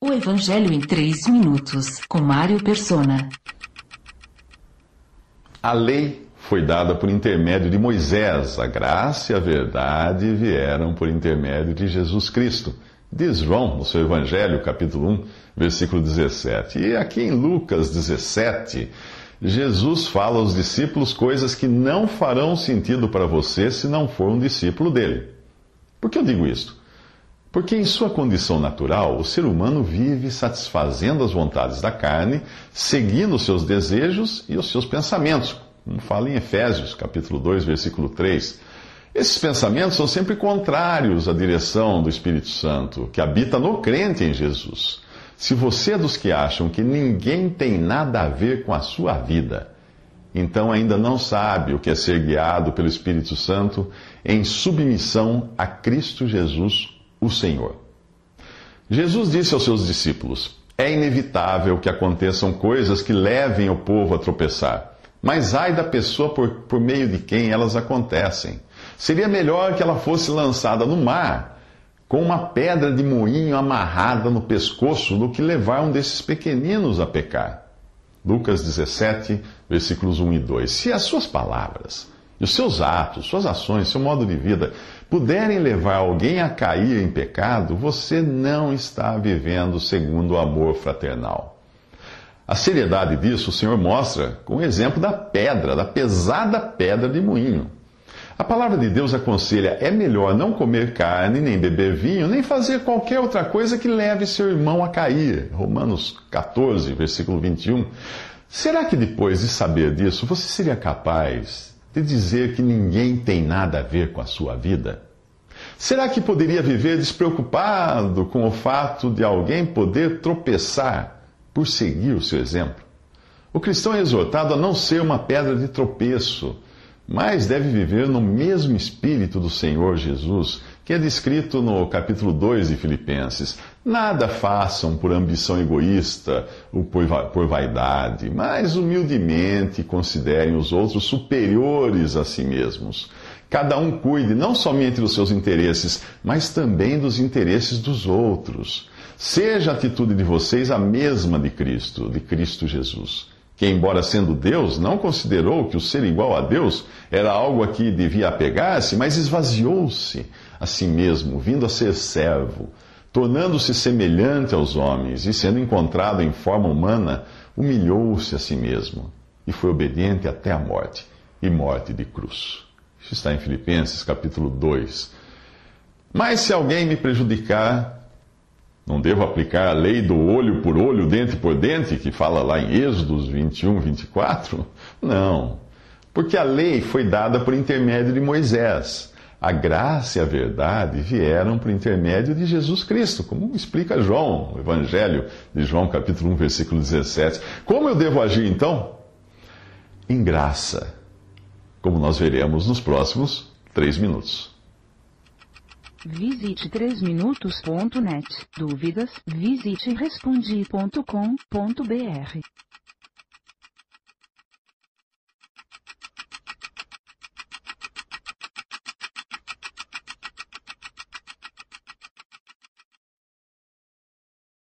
O Evangelho em 3 minutos, com Mário Persona. A lei foi dada por intermédio de Moisés, a graça e a verdade vieram por intermédio de Jesus Cristo. Diz João no seu Evangelho, capítulo 1, versículo 17. E aqui em Lucas 17, Jesus fala aos discípulos coisas que não farão sentido para você se não for um discípulo dele. Por que eu digo isto? Porque em sua condição natural, o ser humano vive satisfazendo as vontades da carne, seguindo os seus desejos e os seus pensamentos, como fala em Efésios, capítulo 2, versículo 3. Esses pensamentos são sempre contrários à direção do Espírito Santo, que habita no crente em Jesus. Se você é dos que acham que ninguém tem nada a ver com a sua vida, então ainda não sabe o que é ser guiado pelo Espírito Santo em submissão a Cristo Jesus, o Senhor. Jesus disse aos seus discípulos: É inevitável que aconteçam coisas que levem o povo a tropeçar, mas ai da pessoa por, por meio de quem elas acontecem. Seria melhor que ela fosse lançada no mar com uma pedra de moinho amarrada no pescoço do que levar um desses pequeninos a pecar. Lucas 17, versículos 1 e 2. Se as suas palavras e os seus atos, suas ações, seu modo de vida puderem levar alguém a cair em pecado, você não está vivendo segundo o amor fraternal. A seriedade disso o Senhor mostra com o exemplo da pedra, da pesada pedra de moinho. A palavra de Deus aconselha: é melhor não comer carne, nem beber vinho, nem fazer qualquer outra coisa que leve seu irmão a cair. Romanos 14, versículo 21. Será que depois de saber disso, você seria capaz dizer que ninguém tem nada a ver com a sua vida? Será que poderia viver despreocupado com o fato de alguém poder tropeçar por seguir o seu exemplo? O cristão é exortado a não ser uma pedra de tropeço, mas deve viver no mesmo espírito do Senhor Jesus, que é descrito no capítulo 2 de Filipenses. Nada façam por ambição egoísta ou por vaidade, mas humildemente considerem os outros superiores a si mesmos. Cada um cuide não somente dos seus interesses, mas também dos interesses dos outros. Seja a atitude de vocês a mesma de Cristo, de Cristo Jesus que, embora sendo Deus, não considerou que o ser igual a Deus era algo a que devia apegar-se, mas esvaziou-se a si mesmo, vindo a ser servo, tornando-se semelhante aos homens e, sendo encontrado em forma humana, humilhou-se a si mesmo e foi obediente até a morte e morte de cruz. Isso está em Filipenses capítulo 2. Mas se alguém me prejudicar, não devo aplicar a lei do olho por olho, dente por dente, que fala lá em Êxodos 21, 24? Não. Porque a lei foi dada por intermédio de Moisés. A graça e a verdade vieram por intermédio de Jesus Cristo, como explica João, o Evangelho de João, capítulo 1, versículo 17. Como eu devo agir então? Em graça, como nós veremos nos próximos três minutos. Visite 3minutos.net. Dúvidas? Visite respondi.com.br.